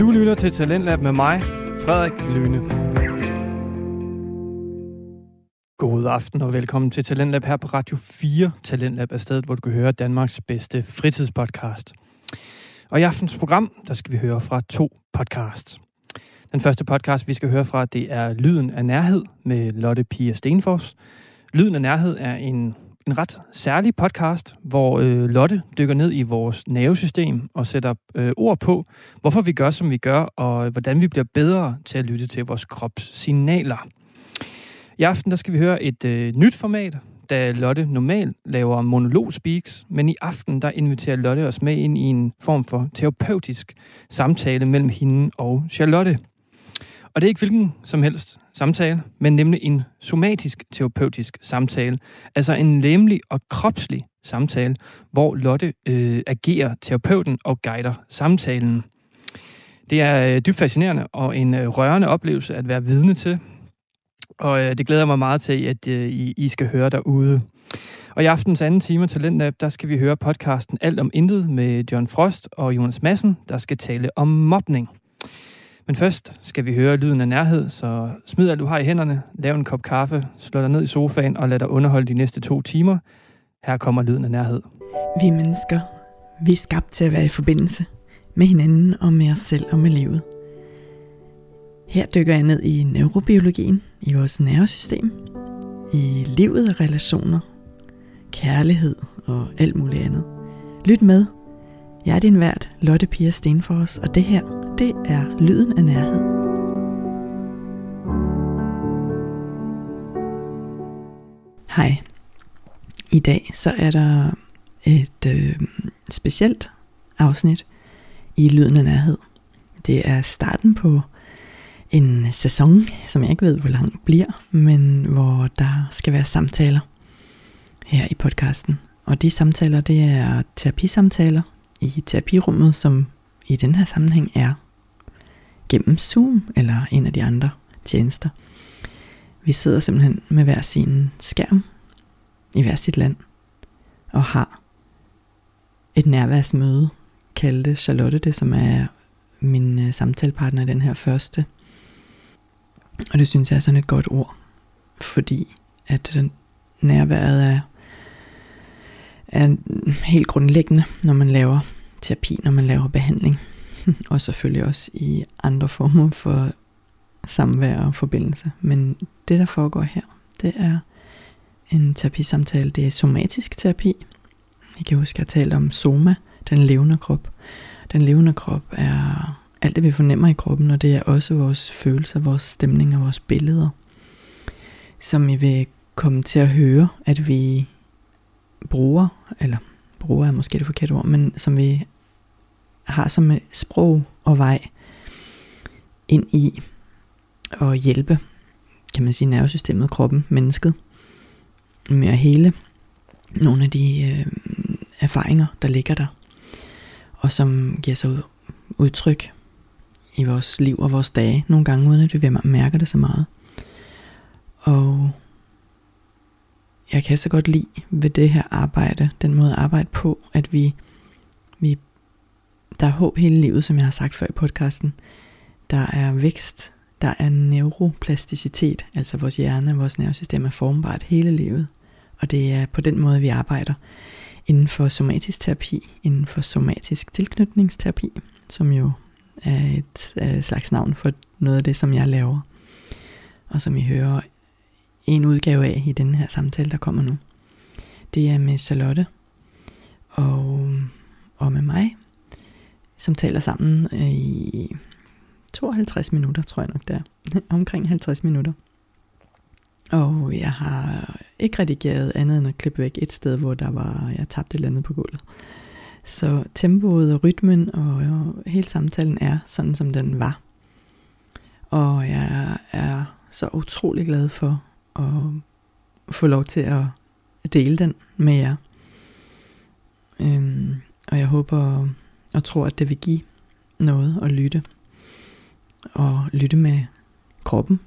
Du lytter til Talentlab med mig, Frederik Lyne. God aften og velkommen til Talentlab her på Radio 4. Talentlab er stedet, hvor du kan høre Danmarks bedste fritidspodcast. Og i aftens program, der skal vi høre fra to podcasts. Den første podcast, vi skal høre fra, det er Lyden af Nærhed med Lotte Pia Stenfors. Lyden af Nærhed er en en ret særlig podcast, hvor øh, Lotte dykker ned i vores nervesystem og sætter øh, ord på, hvorfor vi gør, som vi gør, og øh, hvordan vi bliver bedre til at lytte til vores krops signaler. I aften der skal vi høre et øh, nyt format, da Lotte normalt laver monolog speaks, men i aften der inviterer Lotte os med ind i en form for terapeutisk samtale mellem hende og Charlotte. Og det er ikke hvilken som helst samtale, men nemlig en somatisk terapeutisk samtale, altså en læmelig og kropslig samtale, hvor Lotte øh, agerer terapeuten og guider samtalen. Det er øh, dybt fascinerende og en øh, rørende oplevelse at være vidne til, og øh, det glæder mig meget til, at øh, I, I skal høre derude. Og i aftens anden time Talentlab, der skal vi høre podcasten Alt om Intet med John Frost og Jonas Madsen, der skal tale om mobning. Men først skal vi høre lyden af nærhed, så smid alt du har i hænderne, lav en kop kaffe, slå dig ned i sofaen og lad dig underholde de næste to timer. Her kommer lyden af nærhed. Vi mennesker, vi er skabt til at være i forbindelse med hinanden og med os selv og med livet. Her dykker jeg ned i neurobiologien, i vores nervesystem, i livet og relationer, kærlighed og alt muligt andet. Lyt med. Jeg er din vært, Lotte Pia Stenfors, og det her, det er lyden af nærhed. Hej. I dag så er der et øh, specielt afsnit i Lyden af Nærhed. Det er starten på en sæson, som jeg ikke ved, hvor lang bliver, men hvor der skal være samtaler her i podcasten. Og de samtaler, det er terapisamtaler i terapirummet, som i den her sammenhæng er gennem Zoom eller en af de andre tjenester. Vi sidder simpelthen med hver sin skærm i hver sit land og har et nærværsmøde, kaldte Charlotte det, som er min uh, samtalepartner i den her første. Og det synes jeg er sådan et godt ord, fordi at den nærværet er, er helt grundlæggende, når man laver terapi, når man laver behandling. og selvfølgelig også i andre former for samvær og forbindelse. Men det, der foregår her, det er en terapisamtale. Det er somatisk terapi. Jeg kan huske, at jeg talte om soma, den levende krop. Den levende krop er alt det, vi fornemmer i kroppen, og det er også vores følelser, vores stemninger, vores billeder, som I vil komme til at høre, at vi bruger, eller bruger er måske det forkerte ord, men som vi har som sprog og vej ind i at hjælpe, kan man sige, nervesystemet, kroppen, mennesket, med at hele nogle af de øh, erfaringer, der ligger der, og som giver sig udtryk i vores liv og vores dage, nogle gange uden at vi mærker det så meget. Og jeg kan så godt lide ved det her arbejde, den måde at arbejde på, at vi, vi der er håb hele livet, som jeg har sagt før i podcasten. Der er vækst, der er neuroplasticitet, altså vores hjerne, vores nervesystem er formbart hele livet. Og det er på den måde, vi arbejder inden for somatisk terapi, inden for somatisk tilknytningsterapi, som jo er et øh, slags navn for noget af det, som jeg laver. Og som I hører en udgave af i den her samtale, der kommer nu. Det er med Charlotte og, og med mig, som taler sammen øh, i 52 minutter, tror jeg nok det er. Omkring 50 minutter. Og jeg har ikke redigeret andet end at klippe væk et sted, hvor der var, jeg tabte et eller andet på gulvet. Så tempoet og rytmen og hele samtalen er sådan, som den var. Og jeg er så utrolig glad for at få lov til at dele den med jer. Øhm, og jeg håber og tror, at det vil give noget at lytte. Og lytte med kroppen.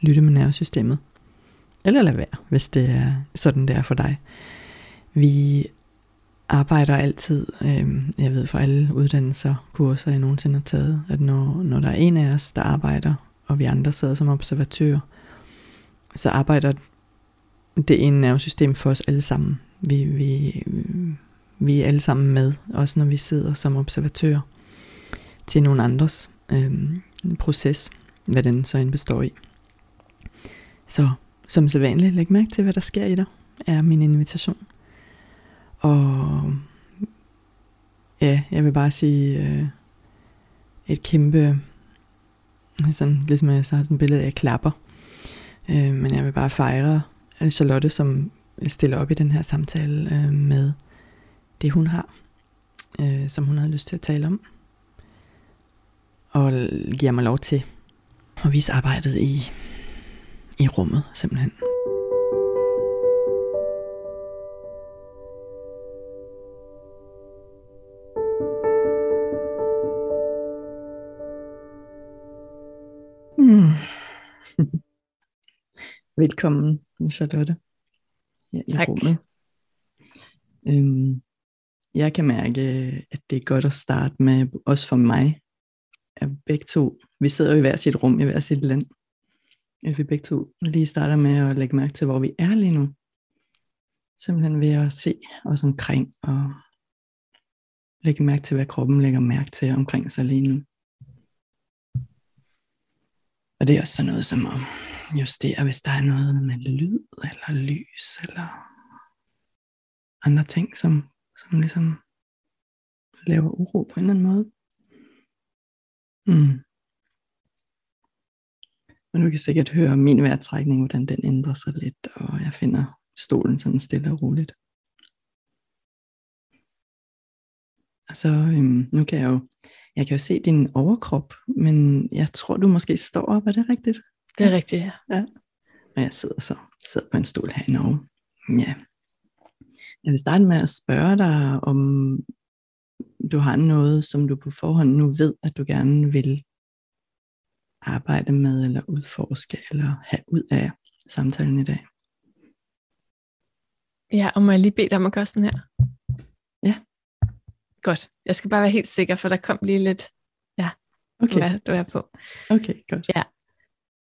Lytte med nervesystemet. Eller lad være, hvis det er sådan, det er for dig. Vi arbejder altid, øh, jeg ved fra alle uddannelser, kurser jeg nogensinde har taget, at når, når der er en af os, der arbejder, og vi andre sidder som observatører, så arbejder det ene nervesystem for os alle sammen. Vi, vi, vi er alle sammen med, også når vi sidder som observatører til nogle andres øh, proces, hvad den så end består i. Så som sædvanligt, læg mærke til, hvad der sker i dig, er min invitation. Og ja, jeg vil bare sige øh, et kæmpe, sådan ligesom jeg så har den billede af klapper. Øh, men jeg vil bare fejre Charlotte, som stiller op i den her samtale øh, med det, hun har, øh, som hun havde lyst til at tale om. Og giver mig lov til at vise arbejdet i, i rummet, simpelthen. Mm. Velkommen, Charlotte. Her i tak. rummet. Øhm, jeg kan mærke, at det er godt at starte med, også for mig, at begge to, vi sidder jo i hver sit rum, i hver sit land. At vi begge to lige starter med at lægge mærke til, hvor vi er lige nu. Simpelthen ved at se os omkring og lægge mærke til, hvad kroppen lægger mærke til omkring sig lige nu. Og det er også sådan noget som at justere, hvis der er noget med lyd eller lys eller andre ting, som, som ligesom laver uro på en eller anden måde. Mm. Men du kan sikkert høre min vejrtrækning, hvordan den ændrer sig lidt, og jeg finder stolen sådan stille og roligt. Og så øhm, nu kan jeg jo, jeg kan jo se din overkrop, men jeg tror du måske står op, er det rigtigt? Det er rigtigt, ja. ja. Og jeg sidder så sidder på en stol her i Norge. Ja. Jeg vil starte med at spørge dig, om du har noget, som du på forhånd nu ved, at du gerne vil arbejde med, eller udforske, eller have ud af samtalen i dag. Ja, og må jeg lige bede dig om at gøre sådan her? Ja. Godt. Jeg skal bare være helt sikker, for der kom lige lidt, ja, okay. du, er, du er på. Okay, godt. Ja.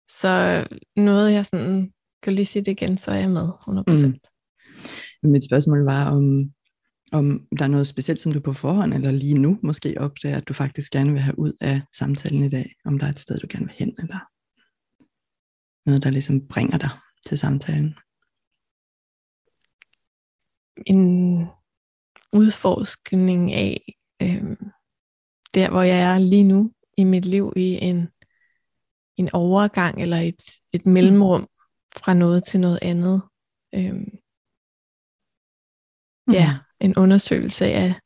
Så noget jeg sådan, kan lige sige det igen, så er jeg med 100%. Mm. Mit spørgsmål var, om, om der er noget specielt, som du på forhånd, eller lige nu måske opdager, at du faktisk gerne vil have ud af samtalen i dag, om der er et sted, du gerne vil hen, eller noget, der ligesom bringer dig til samtalen. En udforskning af øh, der, hvor jeg er lige nu i mit liv i en en overgang eller et, et mellemrum fra noget til noget andet. Øh, mm. Ja, en undersøgelse af,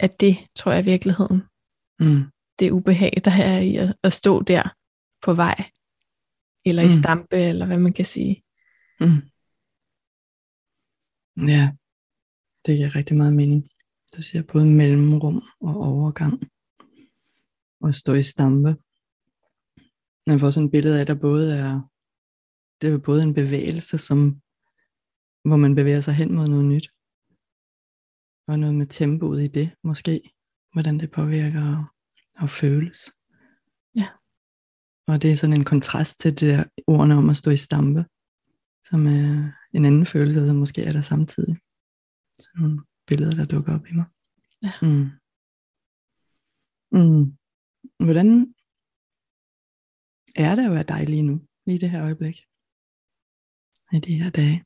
af det, tror jeg i virkeligheden. Mm. Det ubehag, der er i at, at stå der på vej, eller mm. i stampe, eller hvad man kan sige. Mm. Ja, det giver rigtig meget mening. Du siger både mellemrum og overgang. Og stå i stampe. Man får sådan et billede af, der både er, det er både en bevægelse, som, hvor man bevæger sig hen mod noget nyt, og noget med tempoet i det, måske, hvordan det påvirker og, og føles. Ja. Og det er sådan en kontrast til det der ordene om at stå i stampe, som er en anden følelse, som måske er der samtidig. Sådan nogle billeder, der dukker op i mig. Ja. Mm. Mm. Hvordan er det at være dig lige nu, lige det her øjeblik, i de her dage?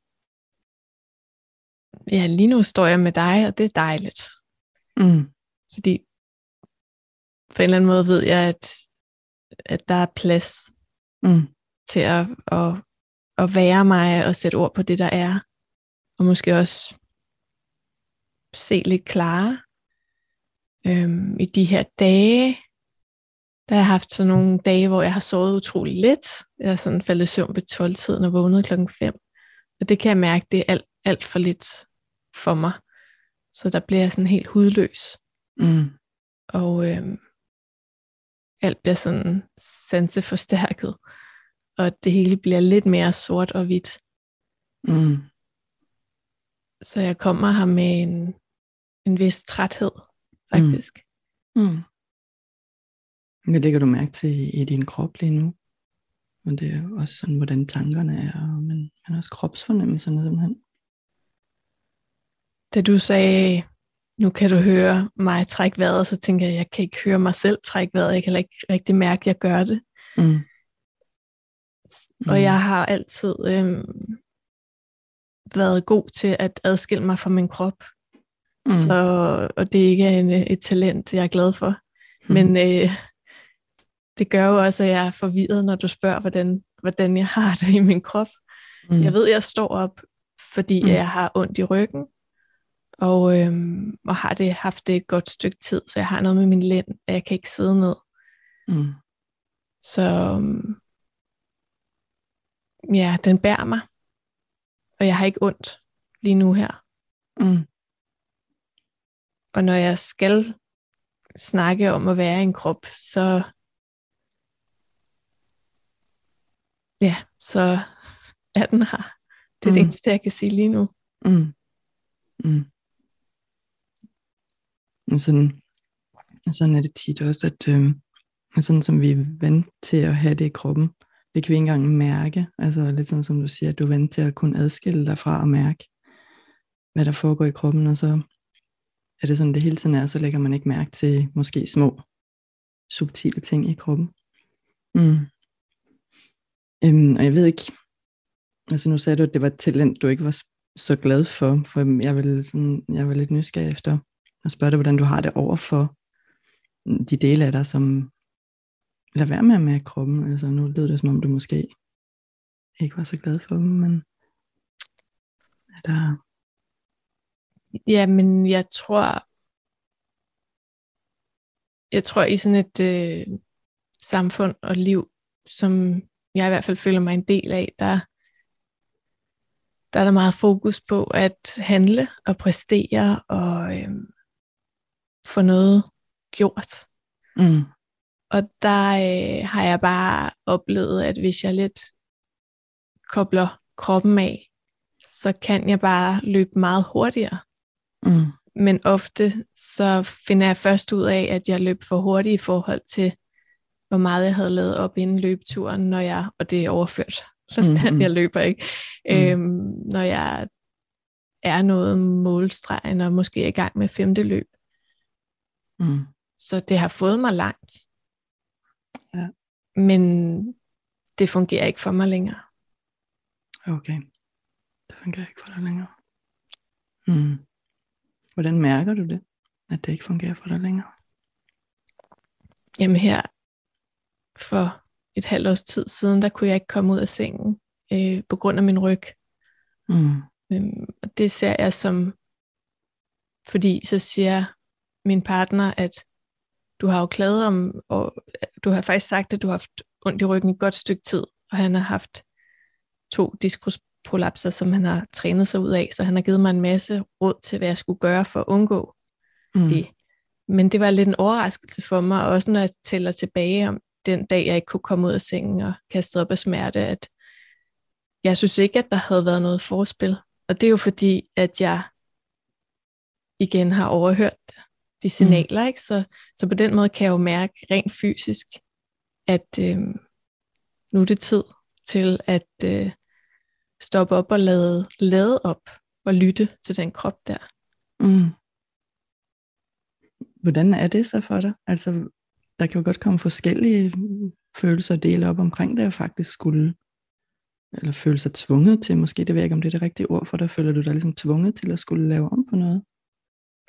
Ja, lige nu står jeg med dig, og det er dejligt. Mm. Fordi på en eller anden måde ved jeg, at, at der er plads mm. til at, at, at være mig og sætte ord på det, der er. Og måske også se lidt klarere øhm, i de her dage, der har jeg haft sådan nogle dage, hvor jeg har sovet utrolig lidt. Jeg er sådan faldet i søvn ved 12-tiden og vågnet klokken 5. Og det kan jeg mærke, det er alt, alt for lidt for mig. Så der bliver jeg sådan helt hudløs. Mm. Og øhm, alt bliver sådan sanseforstærket. Og det hele bliver lidt mere sort og hvidt. Mm. Så jeg kommer her med en, en vis træthed, faktisk. Mm. Mm. Hvad lægger du mærke til i din krop lige nu? Og det er også sådan, hvordan tankerne er, men, men også kropsfornemmelserne simpelthen. Da du sagde, nu kan du høre mig trække vejret, så tænker jeg, jeg kan ikke høre mig selv trække vejret. Jeg kan ikke rigtig mærke, at jeg gør det. Mm. Mm. Og jeg har altid øhm, været god til at adskille mig fra min krop. Mm. Så, og det er ikke en, et talent, jeg er glad for. Mm. Men øh, det gør jo også, at jeg er forvirret, når du spørger, hvordan, hvordan jeg har det i min krop. Mm. Jeg ved, at jeg står op, fordi mm. jeg har ondt i ryggen, og, øhm, og har det haft det et godt stykke tid, så jeg har noget med min lænd, og jeg kan ikke sidde ned. Mm. Så øhm, ja, den bærer mig, og jeg har ikke ondt lige nu her. Mm. Og når jeg skal snakke om at være i en krop, så ja, så er den her. Det er mm. det eneste, jeg kan sige lige nu. Mm. Mm. Og sådan, sådan er det tit også, at øh, sådan som vi er vant til at have det i kroppen, det kan vi ikke engang mærke. Altså lidt sådan som du siger, at du er vant til at kunne adskille dig fra at mærke, hvad der foregår i kroppen, og så er det sådan, det hele tiden er, så lægger man ikke mærke til måske små, subtile ting i kroppen. Mm. Øhm, og jeg ved ikke, altså nu sagde du, at det var et talent, du ikke var så glad for, for jeg vil, sådan, jeg var lidt nysgerrig efter og spørge dig, hvordan du har det over for de dele af dig, som lader være med at mærke kroppen. Altså nu lød det som om, du måske ikke var så glad for dem, men er der... Ja, men jeg tror, jeg tror i sådan et øh, samfund og liv, som jeg i hvert fald føler mig en del af, der, der er der meget fokus på at handle og præstere og øhm, få noget gjort. Mm. Og der øh, har jeg bare oplevet, at hvis jeg lidt kobler kroppen af, så kan jeg bare løbe meget hurtigere. Mm. Men ofte så finder jeg først ud af, at jeg løb for hurtigt i forhold til hvor meget jeg havde lavet op inden løbeturen, når jeg, og det er overført forstand, mm-hmm. jeg løber ikke, mm. øhm, når jeg er noget målstregen, og måske er i gang med femte løb. Mm. Så det har fået mig langt. Ja. Men det fungerer ikke for mig længere. Okay. Det fungerer ikke for dig længere. Mm. Hvordan mærker du det, at det ikke fungerer for dig længere? Jamen her for et halvt års tid siden, der kunne jeg ikke komme ud af sengen øh, på grund af min ryg. Mm. Øhm, og det ser jeg som, fordi så siger min partner, at du har jo klaget om, og du har faktisk sagt, at du har haft ondt i ryggen et godt stykke tid, og han har haft to diskusprolapser, som han har trænet sig ud af, så han har givet mig en masse råd til, hvad jeg skulle gøre for at undgå mm. det. Men det var lidt en overraskelse for mig, også når jeg tæller tilbage om den dag, jeg ikke kunne komme ud af sengen og kaste op af smerte, at jeg synes ikke, at der havde været noget forspil. Og det er jo fordi, at jeg igen har overhørt de mm. signaler, mm. ikke? Så, så på den måde kan jeg jo mærke rent fysisk, at øh, nu er det tid til at øh, stoppe op og lade, lade op og lytte til den krop der. Mm. Hvordan er det så for dig? Altså, der kan jo godt komme forskellige følelser og dele op omkring det, og faktisk skulle, eller føle sig tvunget til, måske det ved jeg ikke, om det er det rigtige ord for dig, føler du dig ligesom tvunget til at skulle lave om på noget?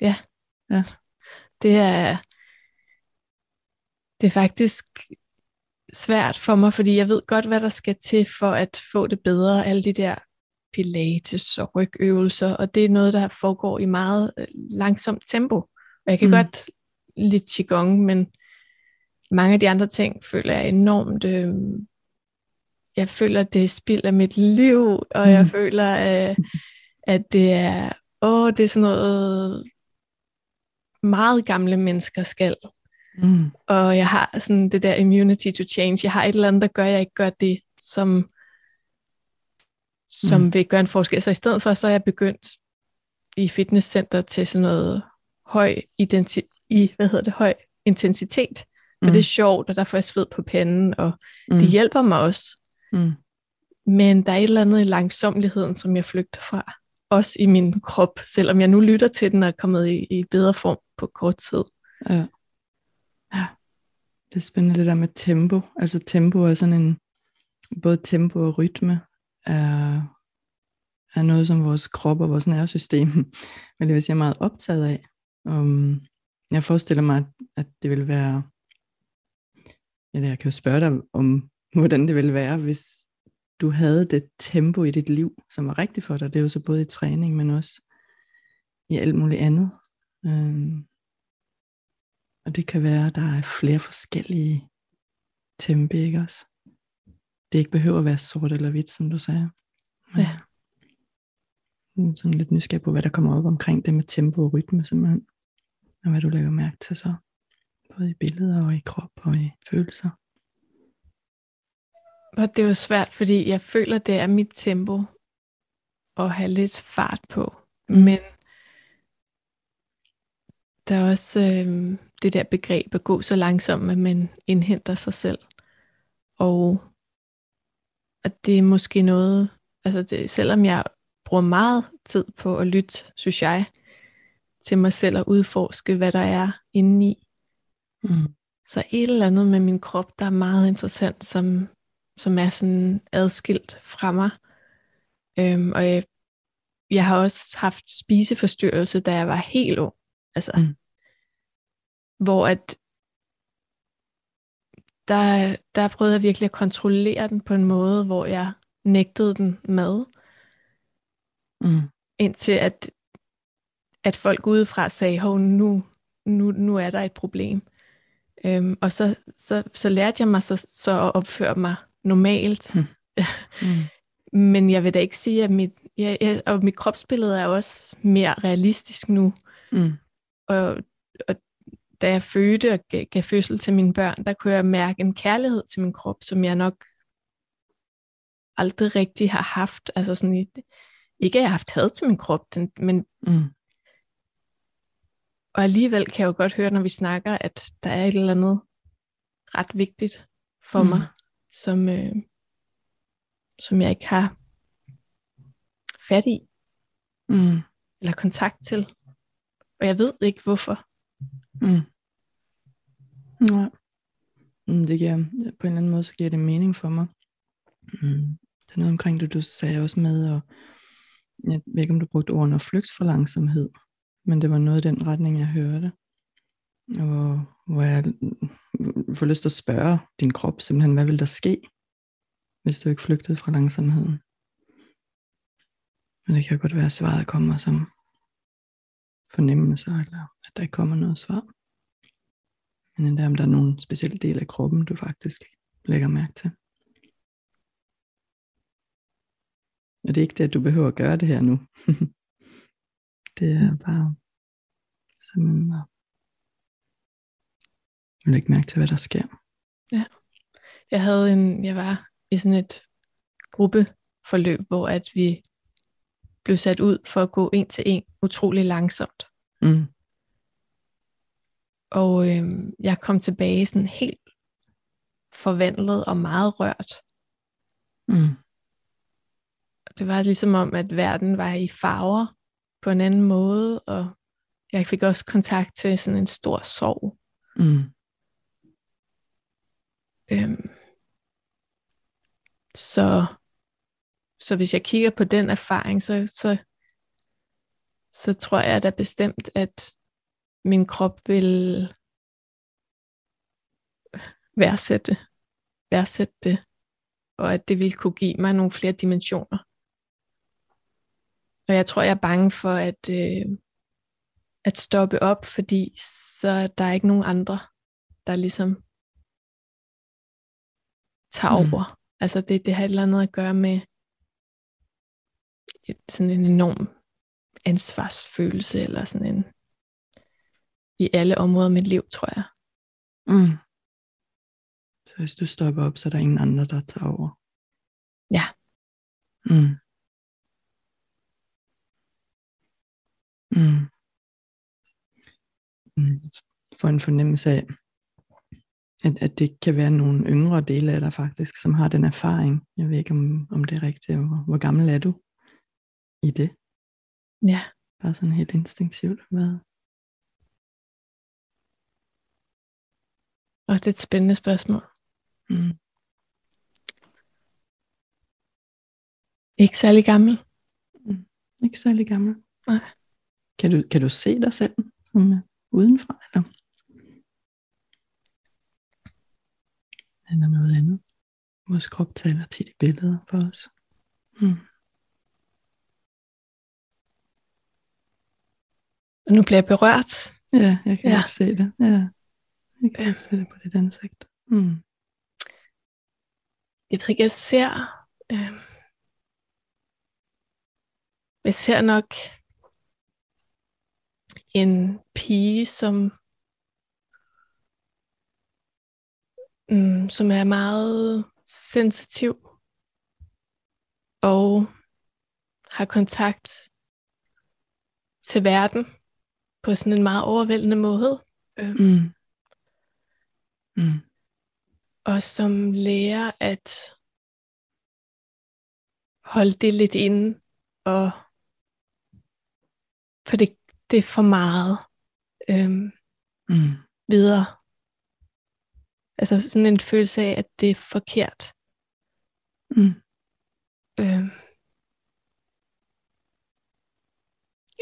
Ja. Ja. Det er, det er faktisk svært for mig, fordi jeg ved godt, hvad der skal til for at få det bedre. Alle de der pilates og rygøvelser, og det er noget, der foregår i meget øh, langsomt tempo. Og jeg kan mm. godt lide qigong, men mange af de andre ting føler jeg enormt, øh, jeg føler, det er spild af mit liv, og mm. jeg føler, øh, at det er, åh, det er sådan noget, meget gamle mennesker skal. Mm. Og jeg har sådan det der immunity to change. Jeg har et eller andet, der gør, at jeg ikke gør det, som, som mm. vil gøre en forskel. Så i stedet for, så er jeg begyndt i fitnesscenter til sådan noget høj, identi- i, hvad hedder det, høj intensitet. For mm. det er sjovt, og der får jeg sved på panden, og mm. det hjælper mig også. Mm. Men der er et eller andet i langsomligheden, som jeg flygter fra. Også i min krop, selvom jeg nu lytter til den og er kommet i, i bedre form på kort tid. Ja. ja. Det er spændende det der med tempo. Altså tempo er sådan en, både tempo og rytme er, er noget, som vores krop og vores nervesystem, men det vil sige, er meget optaget af. Um, jeg forestiller mig, at det vil være, eller jeg kan jo spørge dig om, hvordan det ville være, hvis du havde det tempo i dit liv, som var rigtigt for dig. Det er jo så både i træning, men også i alt muligt andet. Um, og det kan være, at der er flere forskellige tempi, ikke også? Det ikke behøver at være sort eller hvidt, som du sagde. Ja. Sådan lidt nysgerrig på, hvad der kommer op omkring det med tempo og rytme, simpelthen. Og hvad du lægger mærke til så. Både i billeder og i krop og i følelser. Og det er jo svært, fordi jeg føler, det er mit tempo at have lidt fart på. Mm. Men der er også øh, det der begreb at gå så langsomt, at man indhenter sig selv. Og at det er måske noget, altså det, selvom jeg bruger meget tid på at lytte, synes jeg, til mig selv og udforske, hvad der er indeni. Mm. Så et eller andet med min krop, der er meget interessant, som, som er sådan adskilt fra mig. Øhm, og jeg, jeg har også haft spiseforstyrrelse, da jeg var helt ung. Altså, mm. Hvor at der, der prøvede jeg virkelig at kontrollere den på en måde, hvor jeg nægtede den mad. Mm. Indtil at, at folk udefra sagde, hov, nu, nu, nu er der et problem. Øhm, og så, så, så lærte jeg mig så, så at opføre mig normalt. Mm. mm. Men jeg vil da ikke sige, at mit, ja, ja, og mit kropsbillede er også mere realistisk nu. Mm. Og, og da jeg fødte og gav, gav fødsel til mine børn, der kunne jeg mærke en kærlighed til min krop, som jeg nok aldrig rigtig har haft. Altså sådan, ikke at jeg har haft had til min krop, den, men mm. og alligevel kan jeg jo godt høre, når vi snakker, at der er et eller andet ret vigtigt for mm. mig, som, øh, som jeg ikke har fat i, mm. eller kontakt til. Og jeg ved ikke hvorfor. Mm. Nej. Mm, det giver, på en eller anden måde, så giver det mening for mig. Mm. Det er noget omkring det, du sagde også med, og jeg ved ikke, om du brugte ordene flygt for langsomhed, men det var noget i den retning, jeg hørte. Og hvor jeg får lyst til at spørge din krop simpelthen, hvad vil der ske, hvis du ikke flygtede fra langsomheden? Men det kan godt være, at svaret kommer som fornemmelse, eller at der ikke kommer noget svar men endda om der er nogen specielle del af kroppen, du faktisk lægger mærke til. Og det er ikke det, at du behøver at gøre det her nu. det er bare simpelthen at lægge mærke til, hvad der sker. Ja. Jeg havde en, jeg var i sådan et gruppeforløb, hvor at vi blev sat ud for at gå en til en utrolig langsomt. Mm. Og øh, jeg kom tilbage sådan helt forvandlet og meget rørt. Mm. Det var ligesom om, at verden var i farver på en anden måde, og jeg fik også kontakt til sådan en stor sorg. Mm. Øhm, så, så hvis jeg kigger på den erfaring, så, så, så tror jeg da bestemt, at min krop vil værdsætte, værdsætte det, og at det vil kunne give mig nogle flere dimensioner. Og jeg tror, jeg er bange for at, øh, at stoppe op, fordi så der er ikke nogen andre, der ligesom tager mm. over. Altså det, det har et eller andet at gøre med et, sådan en enorm ansvarsfølelse, eller sådan en i alle områder af mit liv, tror jeg. Mm. Så hvis du stopper op, så er der ingen andre, der tager over? Ja. Mm. Mm. mm, får en fornemmelse af, at, at det kan være nogle yngre dele af dig faktisk, som har den erfaring. Jeg ved ikke, om, om det er rigtigt. Hvor, hvor gammel er du i det? Ja. Bare sådan helt instinktivt. Hvad? Og det er et spændende spørgsmål. Mm. Ikke særlig gammel. Mm. Ikke særlig gammel. Nej. Kan du, kan du se dig selv som uh, udenfra? Eller? Eller noget andet? Vores krop taler tit i billeder for os. Mm. Og nu bliver jeg berørt. Ja, jeg kan ja. se det. Ja. Jeg kan Ja. se det på dit ansigt. Mm. Jeg ved ikke, jeg ser... Øh, jeg ser nok en pige, som mm, som er meget sensitiv og har kontakt til verden på sådan en meget overvældende måde. Øhm. Mm. Mm. og som lærer at holde det lidt inde, og for det, det er for meget øhm, Mm. videre. Altså sådan en følelse af, at det er forkert. Mm. Øhm,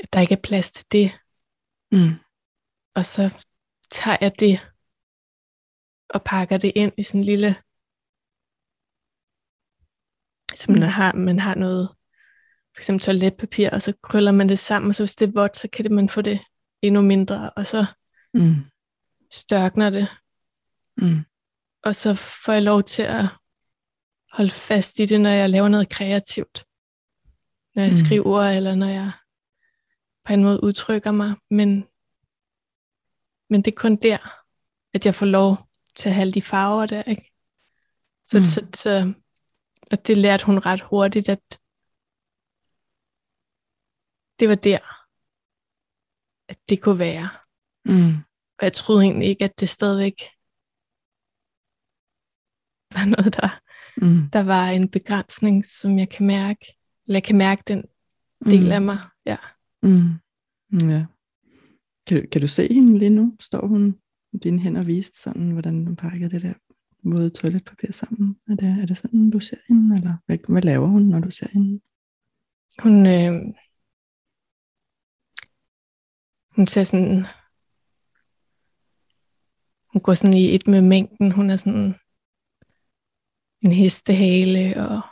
at der ikke er plads til det, Mm. og så tager jeg det og pakker det ind i sådan en lille, som man har, man har noget, for eksempel toiletpapir, og så krøller man det sammen, og så hvis det er vådt, så kan det, man få det endnu mindre, og så Mm. størkner det, Mm. og så får jeg lov til at holde fast i det, når jeg laver noget kreativt. Når jeg Mm. skriver, eller når jeg på en måde udtrykker mig, men, men det er kun der, at jeg får lov til alle de farver der, ikke? Så, Mm. så, så, og det lærte hun ret hurtigt, at det var der, at det kunne være. Mm. Og jeg troede egentlig ikke, at det stadigvæk var noget, der, Mm. der var en begrænsning, som jeg kan mærke. Eller jeg kan mærke den del Mm. af mig. Ja. Mm. Ja. Kan, du- kan du se hende lige nu? Står hun dine hænder vist sådan, hvordan hun pakkede det der våde toiletpapir sammen? Er det, er det sådan, du ser hende? Eller hvad, hvad laver hun, når du ser hende? Hun, øh, hun ser sådan, hun går sådan i et med mængden. Hun er sådan en hestehale og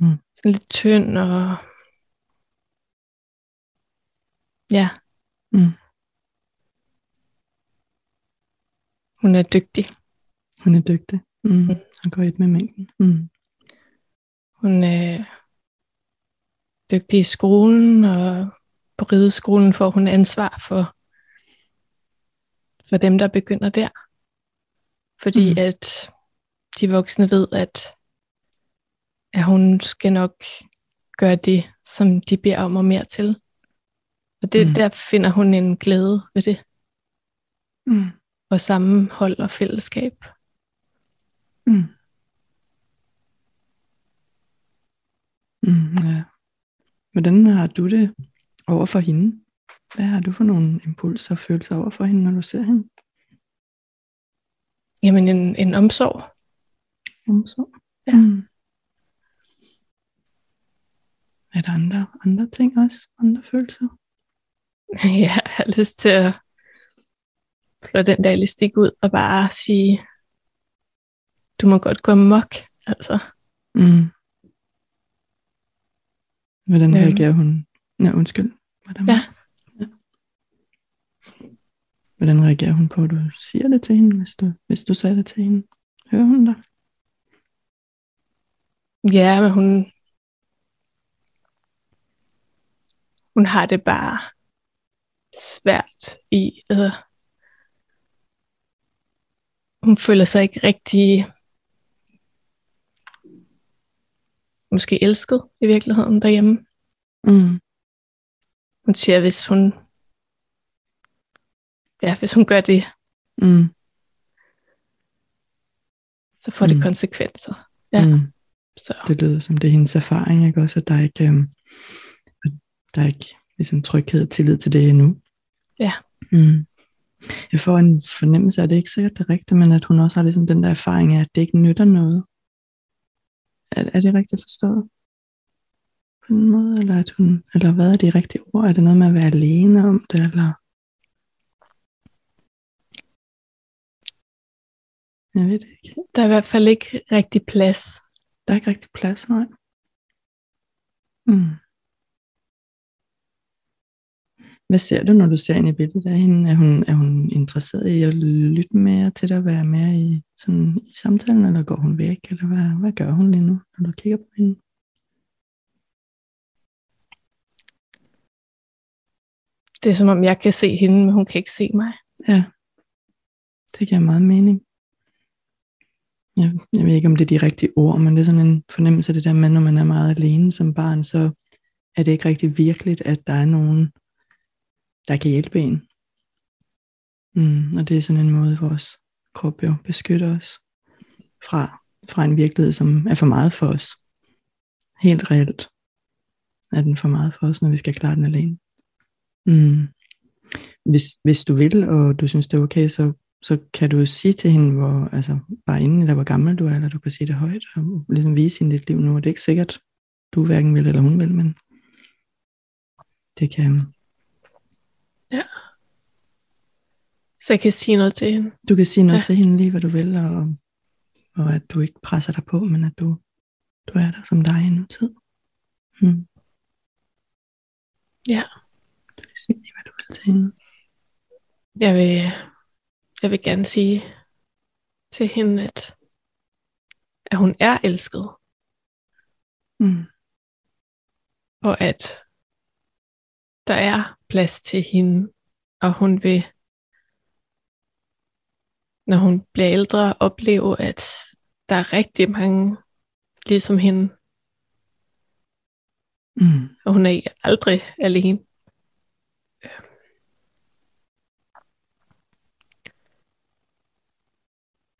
Mm. sådan lidt tynd og ja. Mm. Hun er dygtig. Hun er dygtig. Mm. Han går et med mængden. Mm. Hun er dygtig i skolen, og på rideskolen får hun ansvar for, for dem, der begynder der. Fordi Mm. at de voksne ved, at, at hun skal nok gøre det, som de beder om og mere til. Og det, Mm. der finder hun en glæde ved det, Mm. Og sammenhold og fællesskab. Mm. Mm, ja. Hvordan har du det over for hende? Hvad har du for nogle impulser og følelser over for hende, når du ser hende? Jamen en, en omsorg. Omsorg? Ja. Mm. Er der andre, andre ting også? Andre følelser? Ja, jeg har lyst til at flå den der elastik ud og bare sige, du må godt gå mok. Altså, Mm. Hvordan Øhm. reagerer hun? Nej, undskyld. Hvordan, Ja. ja. Hvordan reagerer hun på, at du siger det til hende, hvis du, hvis du sagde det til hende? Hører hun dig? ja, men hun, hun har det bare svært i, altså, hun føler sig ikke rigtig måske elsket i virkeligheden derhjemme. Mm. Hun siger, hvis hun ja, hvis hun gør det, Mm. så får det Mm. konsekvenser. Ja. Mm. Så Det lyder som det er hendes erfaring, ikke også? At der er ikke, øhm, der er ikke ligesom tryghed og tillid til det endnu. Ja. Mm. Jeg får en fornemmelse af, at det ikke sikkert det er rigtigt, men at hun også har ligesom den der erfaring af, at det ikke nytter noget. Er, er det rigtigt forstået? På en måde, eller, at hun, eller hvad er de rigtige ord? Er det noget med at være alene om det, eller? Jeg ved det ikke. der er i hvert fald ikke rigtig plads. Der er ikke rigtig plads, nej. Mm. Hvad ser du, når du ser ind i billedet af hende? Er hun, er hun interesseret i at lytte mere til dig, og være mere i, sådan, i samtalen, eller går hun væk? Eller hvad, hvad gør hun lige nu, når du kigger på hende? Det er som om, jeg kan se hende, men hun kan ikke se mig. Ja, det giver meget mening. Jeg, jeg ved ikke, om det er de rigtige ord, men det er sådan en fornemmelse af det der med, når man er meget alene som barn, så er det ikke rigtig virkeligt, at der er nogen, der kan hjælpe en. Mm, og det er sådan en måde, vores krop jo beskytter os fra, fra en virkelighed, som er for meget for os. Helt reelt er den for meget for os, når vi skal klare den alene. Mm. Hvis, hvis du vil, og du synes, det er okay, så, så kan du sige til hende, hvor, altså, bare inden, eller hvor gammel du er, eller du kan sige det højt, og ligesom vise hende dit liv nu. Og det er ikke sikkert, du hverken vil, eller hun vil, men det kan, så jeg kan sige noget til hende. du kan sige noget Ja. ja. til hende lige, hvad du vil, og, og at du ikke presser dig på, men at du, du er der som dig i nu tid. Mm. Ja. Du kan sige lige, hvad du vil til hende. Jeg vil, jeg vil gerne sige til hende, at, at hun er elsket, Mm. og at der er plads til hende, og hun vil, når hun bliver ældre, opleve, at der er rigtig mange ligesom hende, Mm. og hun er aldrig alene.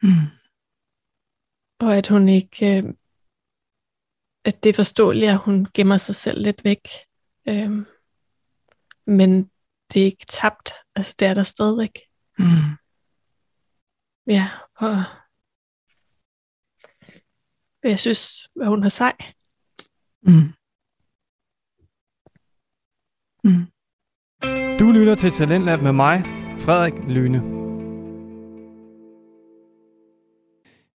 Mm. Og at hun ikke, øh, at det er forståeligt, at hun gemmer sig selv lidt væk. Øh, men det er ikke tabt, altså det er der stadigvæk. Mm. Ja, og jeg synes, at hun er sej. Mm. Mm. Du lytter til Talentlab med mig, Frederik Lyne.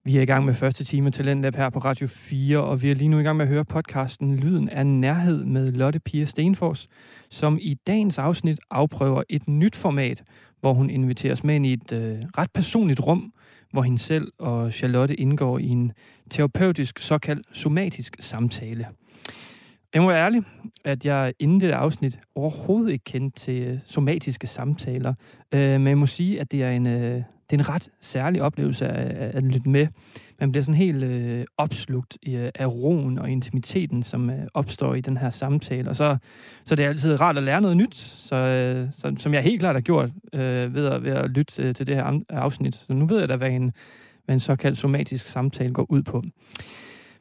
Vi er i gang med første time Talentlab her på Radio 4, og vi er lige nu i gang med at høre podcasten Lyden af Nærhed med Lotte Pia Stenfors, som i dagens afsnit afprøver et nyt format, hvor hun inviteres med ind i et øh, ret personligt rum, hvor hende selv og Charlotte indgår i en terapeutisk såkaldt somatisk samtale. Jeg må være ærlig, at jeg inden det afsnit overhovedet ikke kendte til øh, somatiske samtaler. Øh, men jeg må sige, at det er en, øh, det er en ret særlig oplevelse at, at, lytte med. Man bliver sådan helt øh, opslugt i, øh, af roen og intimiteten, som øh, opstår i den her samtale. Og så, så det er altid rart at lære noget nyt, så, øh, så, som jeg helt klart har gjort øh, ved, at, ved at lytte til, til det her afsnit. Så nu ved jeg da, hvad en, hvad en såkaldt somatisk samtale går ud på.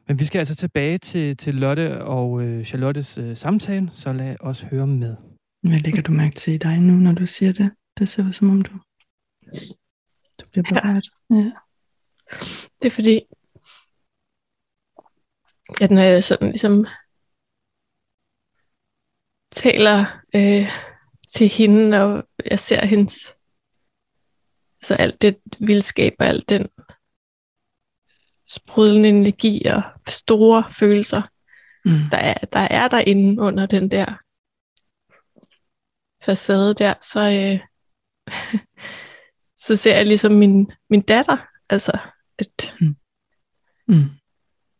Men vi skal altså tilbage til, til Lotte og øh, Charlottes øh, samtale, så lad os høre med. Hvad lægger du mærke til i dig nu, når du siger det? Det ser ud som om du, du bliver berørt. Ja. Det er fordi, at når jeg sådan ligesom taler øh, til hende, og jeg ser hendes, altså alt det vildskab og alt den sprudlende energi og store følelser, Mm. der er, der er derinde under den der facade der, så, øh, så ser jeg ligesom min, min datter, altså et, Mm.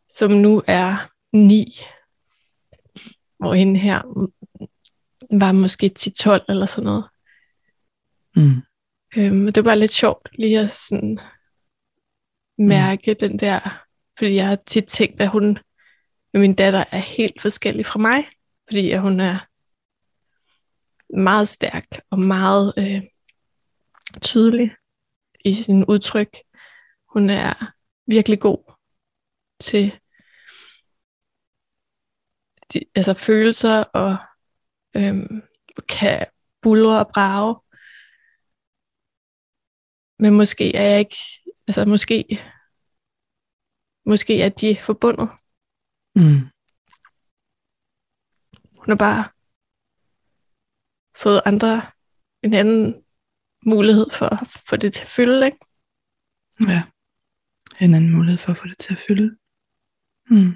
som nu er ni, hvor hende her var måske 10-12 eller sådan noget. Mm. Øhm, det var bare lidt sjovt lige at sådan mærke mm. den der, fordi jeg har tit tænkt, at hun med min datter er helt forskellig fra mig, fordi at hun er meget stærk og meget øh, tydelig i sin udtryk. Hun er virkelig god til de, altså følelser og øhm, kan bulre og brage. Men måske er jeg ikke, altså måske, måske er de forbundet. Mm. Hun har bare fået andre, en anden mulighed for at få det til at fylde, ikke? Ja. En anden mulighed for at få det til at fylde. Mm.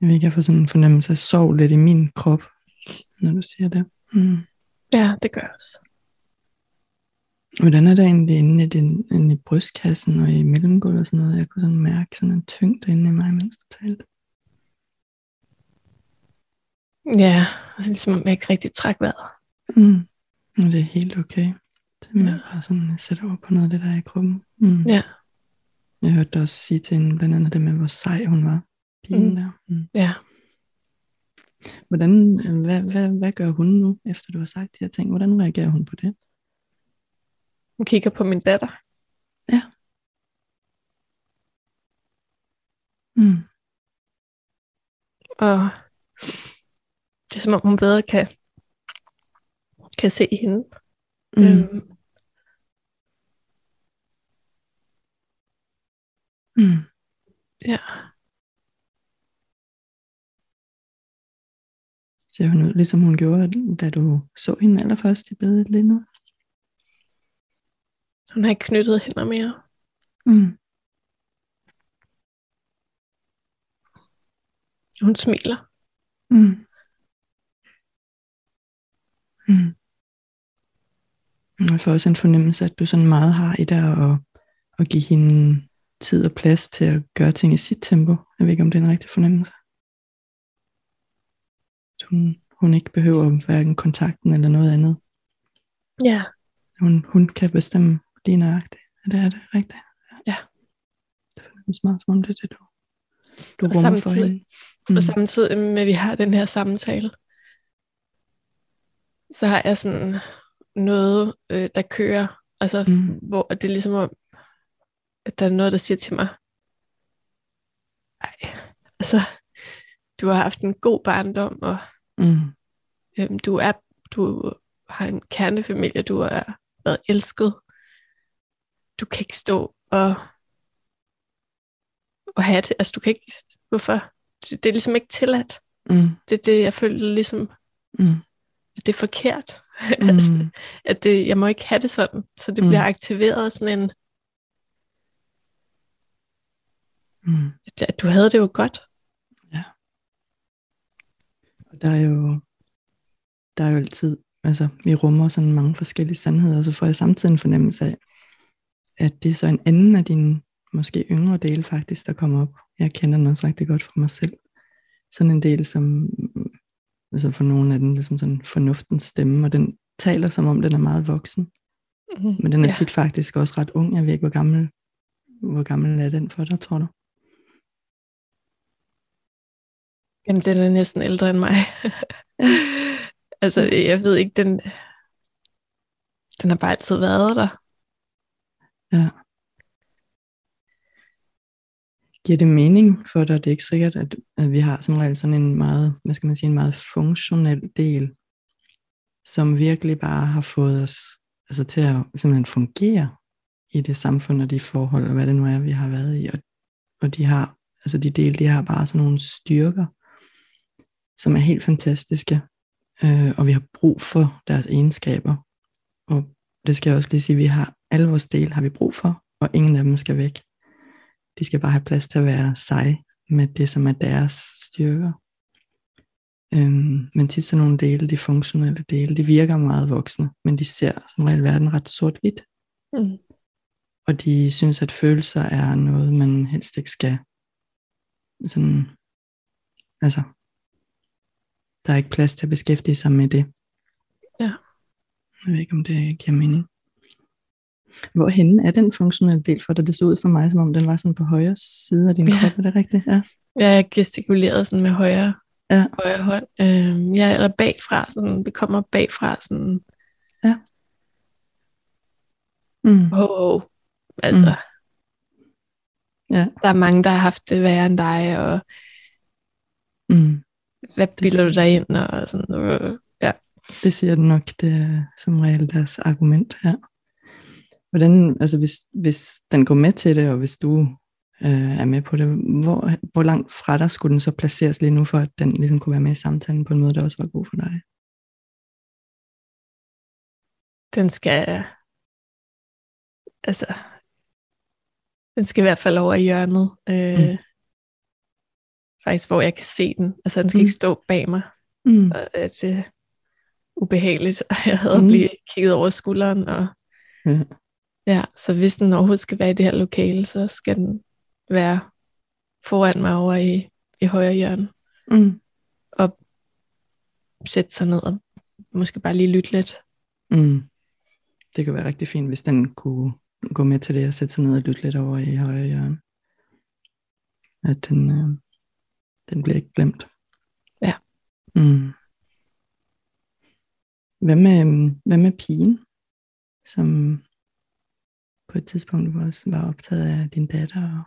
Jeg ved ikke, jeg får sådan en fornemmelse af sorg lidt i min krop, når du siger det. Mm. Ja, det gør jeg også. Hvordan er det egentlig inde i, din, inde i brystkassen og i mellemgulvet og sådan noget? Jeg kunne sådan mærke sådan en tyngde inde i mig, mens du talte. Ja, altså ligesom om jeg ikke rigtig træk vejret. Mm. Det er helt okay. Det er bare sådan, jeg sætter over på noget af det der i kroppen. Mm. Ja. Jeg hørte dig også sige til hende, blandt andet det med, hvor sej hun var. Pigen Mm. der. Mm. Ja. Hvordan, hvad, hvad, hvad gør hun nu, efter du har sagt de her ting? Hvordan reagerer hun på det? Hun kigger på min datter. Mm. Og det er som om hun bedre kan, kan se hende. Mm. Øhm, Mm. ja. Ser hun ud, ligesom hun gjorde, da du så hende allerførst i billedet lige nu? Hun har ikke knyttet hænder mere. Mm. Hun smiler. Mm. Mm. Jeg får også en fornemmelse, at du sådan meget har i dig at, at give hende tid og plads til at gøre ting i sit tempo. Jeg ved ikke, om det er en rigtig fornemmelse. Hun, hun ikke behøver hverken kontakten eller noget andet. Ja. Hun, hun kan bestemme lige nøjagtigt. Er det, er det rigtigt? Ja. Det føles meget som om det er det, du, du Og rummer for hende. Mm. Og samtidig med, at vi har den her samtale, så har jeg sådan noget, øh, der kører. Altså, Mm. hvor det er ligesom om, at der er noget, der siger til mig, ej, altså, du har haft en god barndom, og Mm. øhm, du er, du har en kernefamilie, du har været elsket. Du kan ikke stå og, og have det. Altså, du kan ikke, hvorfor? Det, det er ligesom ikke tilladt. Mm. Det er det, jeg føler ligesom, Mm. at det er forkert. Mm. altså, at det, jeg må ikke have det sådan. Så det Mm. bliver aktiveret sådan en, Mm. at, du havde det jo godt. Og der er jo, der er jo altid, altså vi rummer sådan mange forskellige sandheder, og så får jeg samtidig en fornemmelse af, at det er så en anden af dine måske yngre dele faktisk, der kommer op. Jeg kender den også rigtig godt fra mig selv. Sådan en del, som altså for nogle af den, ligesom sådan fornuftens stemme, og den taler som om, den er meget voksen. Mm. Men den er Ja. tit faktisk også ret ung. Jeg ved ikke, hvor gammel, hvor gammel er den for dig, tror du? Jamen, den er næsten ældre end mig. altså, jeg ved ikke, den, den har bare altid været der. Ja. Giver det mening for dig? Det er ikke sikkert, at, at vi har som regel sådan en meget, hvad skal man sige, en meget funktionel del, som virkelig bare har fået os altså til at simpelthen fungere i det samfund og de forhold, og hvad det nu er, vi har været i. Og, og de har, altså de dele, de har bare sådan nogle styrker, som er helt fantastiske. Øh, og vi har brug for deres egenskaber. Og det skal jeg også lige sige, vi har alle vores dele har vi brug for, og ingen af dem skal væk. De skal bare have plads til at være sig med det, som er deres styrker. Øhm, men tit sådan nogle dele, de funktionelle dele, de virker meget voksne, men de ser som regel verden ret sort-hvidt. Mm. Og de synes, at følelser er noget, man helst ikke skal sådan, altså, der er ikke plads til at beskæftige sig med det. Ja. Jeg ved ikke, om det giver mening. Hvorhenne er den funktionelle del for dig? Det så ud for mig, som om den var sådan på højre side af din Ja. ja. krop, er det rigtigt? Ja. Ja, jeg gestikulerede sådan med højre, Ja. højre hånd. Øhm, jeg er bagfra, sådan, det kommer bagfra, sådan, Ja. Mm. Oh, oh. Altså, mm. ja. der er mange, der har haft det værre end dig, og mm. hvad bilder du dig ind, og sådan, øh, ja. Det siger nok, det er som regel deres argument her. Hvordan, altså hvis, hvis den går med til det, og hvis du øh, er med på det, hvor, hvor langt fra dig skulle den så placeres lige nu, for at den ligesom kunne være med i samtalen på en måde, der også var god for dig? Den skal, altså, den skal i hvert fald over i hjørnet. Øh, mm. Faktisk, hvor jeg kan se den. Altså, den skal mm. ikke stå bag mig. Mm. Og, at det er ubehageligt, og jeg havde mm. blive kigget over skulderen. Og. Ja, så hvis den overhovedet skal være i det her lokale, så skal den være foran mig over i, i højre hjørne. Mm. Og sætte sig ned og måske bare lige lytte lidt. Mm. Det kunne være rigtig fint, hvis den kunne gå med til det og sætte sig ned og lytte lidt over i højre hjørne. At den, øh, den bliver ikke glemt. Ja. Mm. Hvad med, hvad med pigen, som på et tidspunkt også var optaget af din datter?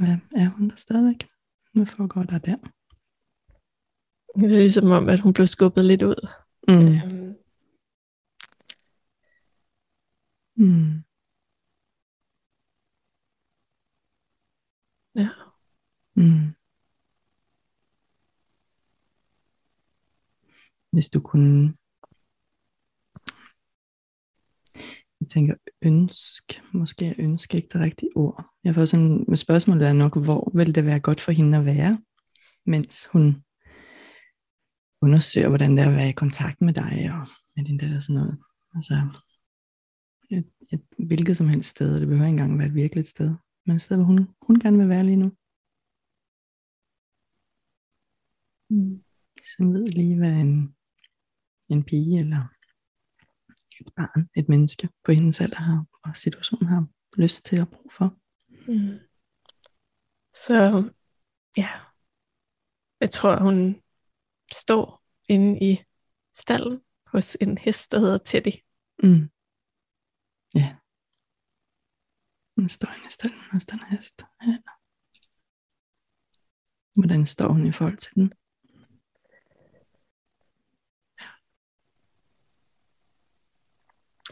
Og ja, er hun der stadigvæk? Hvad foregår der der? Det er ligesom om, at hun blev skubbet lidt ud. Mm. Øhm. Mm. Ja. Mm. Hvis du kunne tænker ønsk, måske er ønske ikke det rigtige ord. Jeg får sådan, med spørgsmålet er nok, hvor vil det være godt for hende at være, mens hun undersøger, hvordan det er at være i kontakt med dig og med din datter og sådan noget. Altså, et, et, hvilket som helst sted, det behøver ikke engang være et virkeligt sted, men et sted, hvor hun, hun gerne vil være lige nu. Mm. Som ved lige, hvad en, en pige eller et barn, et menneske på hendes alder har, og situationen har lyst til at bruge for. Mm. Så ja, jeg tror hun står inde i stallen hos en hest, der hedder Teddy. Mm. Ja. Hun står inde i stallen hos den hest. Ja. Hvordan står hun i forhold til den?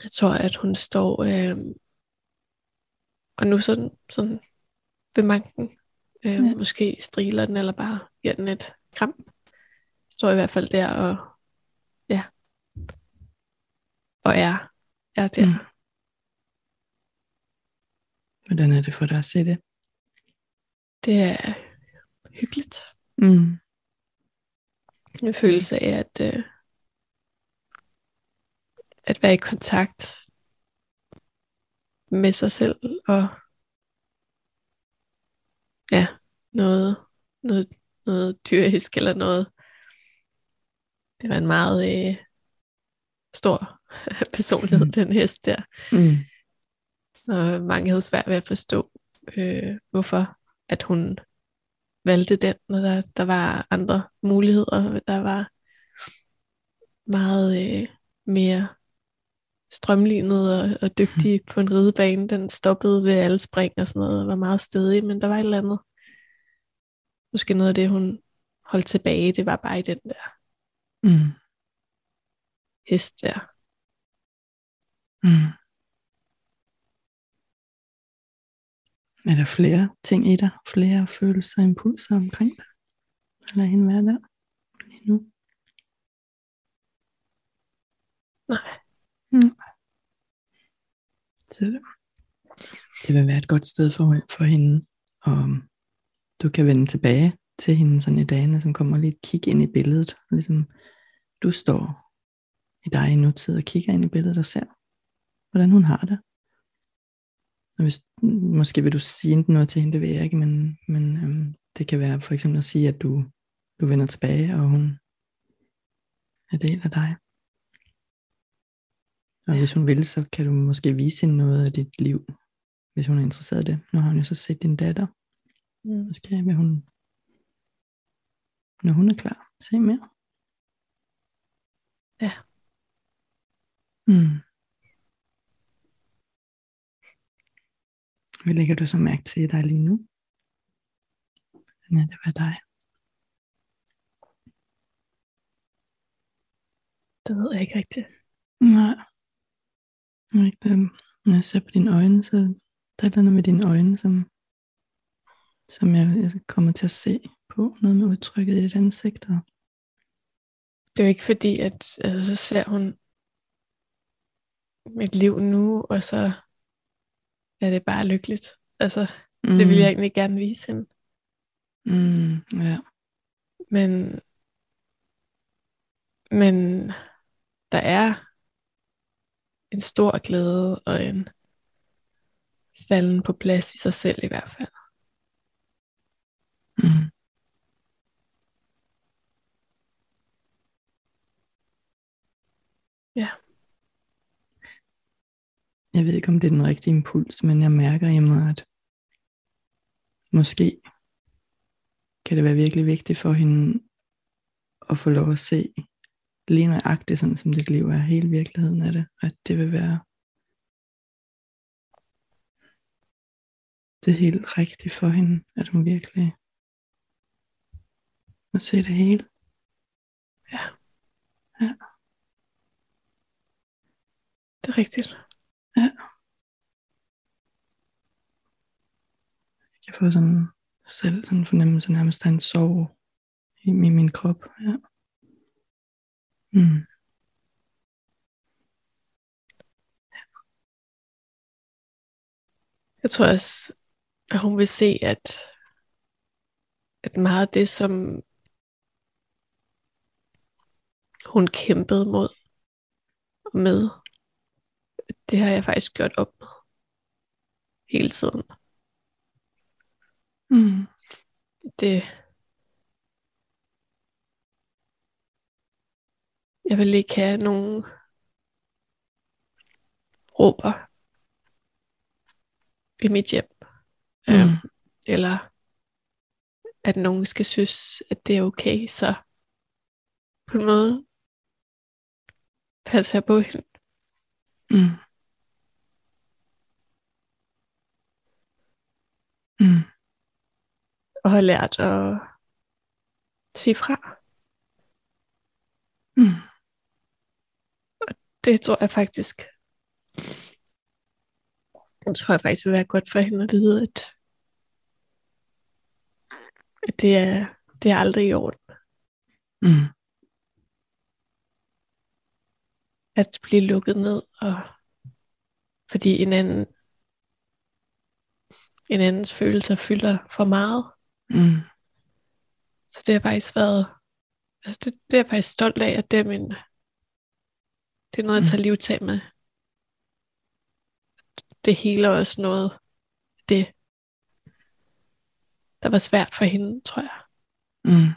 Jeg tror, at hun står øh, og nu sådan, sådan ved manken. Øh, ja. Måske striler den, eller bare giver den et kram. Står i hvert fald der og ja. Og er, er der. Mm. Hvordan er det for dig at se det? Det er hyggeligt. Mm. En følelse af, at øh, at være i kontakt med sig selv og ja, noget, noget, noget dyrisk eller noget. Det var en meget øh, stor personlighed, mm. den hest der. Mm. Og mange havde svært ved at forstå, øh, hvorfor at hun valgte den, når der, der var andre muligheder. Der var meget øh, mere strømlignet og, og dygtig på en ridebane. Den stoppede ved alle spring og sådan noget, og var meget stedig, men der var et eller andet. Måske noget af det, hun holdt tilbage, det var bare i den der mm. hest der. Mm. Er der flere ting i dig? Flere følelser og impulser omkring dig? Eller hende være der lige nu? Nej. Mm. Så det vil være et godt sted for, for hende, og du kan vende tilbage til hende sådan i dagene, som kommer lige kigge ind i billedet, ligesom du står i dig i nutid og kigger ind i billedet og ser, hvordan hun har det. Og hvis, måske vil du sige noget til hende, det ved jeg ikke, men, men øhm, det kan være for eksempel at sige, at du, du vender tilbage, og hun er del af dig. Og hvis hun vil, så kan du måske vise hende noget af dit liv, hvis hun er interesseret i det. Nu har hun jo så set din datter. Mm. Måske vil hun, når hun er klar, se mere. Mm. Hvad lægger du så mærke til dig lige nu? Hvordan er det ved dig? Det ved jeg ikke rigtigt. Nej. Ikke det. Når jeg ser på dine øjne, så der er noget med dine øjne, som, som jeg, jeg kommer til at se på. Noget med udtrykket i dit ansigt. Og... Det er jo ikke fordi, at altså, så ser hun mit liv nu, og så er det bare lykkeligt. Altså, mm. det vil jeg egentlig gerne vise hende. Mm, ja. Men, men der er en stor glæde og en falden på plads i sig selv i hvert fald. Mm. Ja. Jeg ved ikke, om det er den rigtige impuls, men jeg mærker i mig, at måske kan det være virkelig vigtigt for hende at få lov at se lige nøjagtigt, sådan som dit liv er, hele virkeligheden af det, at det vil være det helt rigtigt for hende, at hun virkelig må se det hele. Ja. Ja. Det er rigtigt. Ja. Jeg kan få sådan selv sådan en fornemmelse nærmest af en sorg i, i min krop. Ja. Mm. Jeg tror også, at hun vil se, at, at meget af det, som hun kæmpede mod og med, det har jeg faktisk gjort op med hele tiden. Mm. Det, jeg vil ikke have nogen råber i mit hjem. Mm. Øhm, eller at nogen skal synes, at det er okay, så på en måde passer jeg på hende. Mm. Mm. Og har lært at sige fra. Mm. Det tror jeg faktisk, det tror jeg faktisk vil være godt for hende at vide, at, at det, er, det er aldrig i orden. Mm. At blive lukket ned, og fordi en anden en andens følelser fylder for meget. Mm. Så det har faktisk været, altså det, det er jeg faktisk stolt af, at det er min, det er noget at tage livtag med. Det heler også noget, det, der var svært for hende, tror jeg. Mm.